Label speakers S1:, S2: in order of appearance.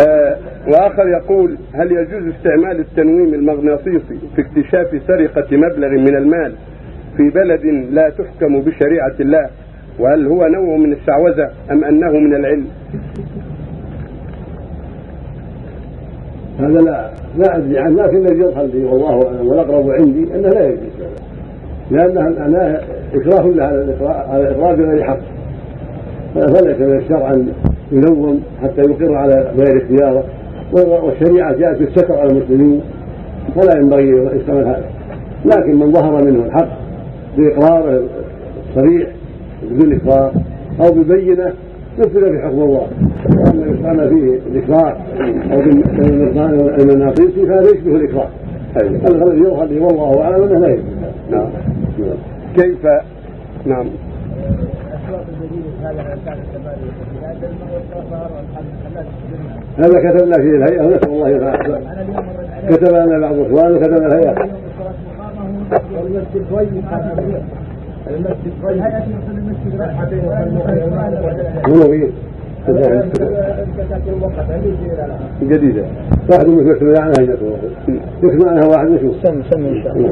S1: آه وآخر يقول هل يجوز استعمال التنويم المغناطيسي في اكتشاف سرقة مبلغ من المال في بلد لا تحكم بشريعة الله؟ وهل هو نوع من الشعوذة أم أنه من العلم؟
S2: هذا لا لا أدري عنه لكن الذي يظهر لي والله أعلم والأقرب عندي أنه لا يجوز. لأنه اكراه على الاقرار على الاقرار بغير حق. فليس من الشرع أن يلوم حتى يقر على غير اختياره والشريعة جاءت بالستر على المسلمين. فلا ينبغي يستعمل هذا. لكن من ظهر منه الحق بإقراره الصريح بدون إقرار أو ببينة نفذ في حكم الله. واما يستعمل فيه الاكراه أو المناطيس فهذا يشبه الاكراه الذي يظهر لي والله أعلم أنه لا يجوز
S1: نعم. كيف نعم.
S2: هذا كتبنا فيه الهيئة. ونسأل الله يرفع كتب لنا بعض الإخوان وكتب الهيئة. المسجد
S1: جديدة.
S2: واحد من يكتب عنها يكتب عنها واحد مش
S3: سم سم إن شاء الله.